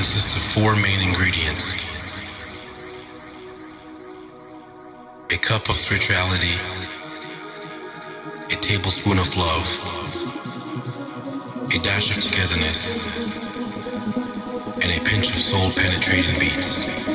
Consists of four main ingredients. A cup of spirituality, a tablespoon of love, a dash of togetherness, and a pinch of soul penetrating beats.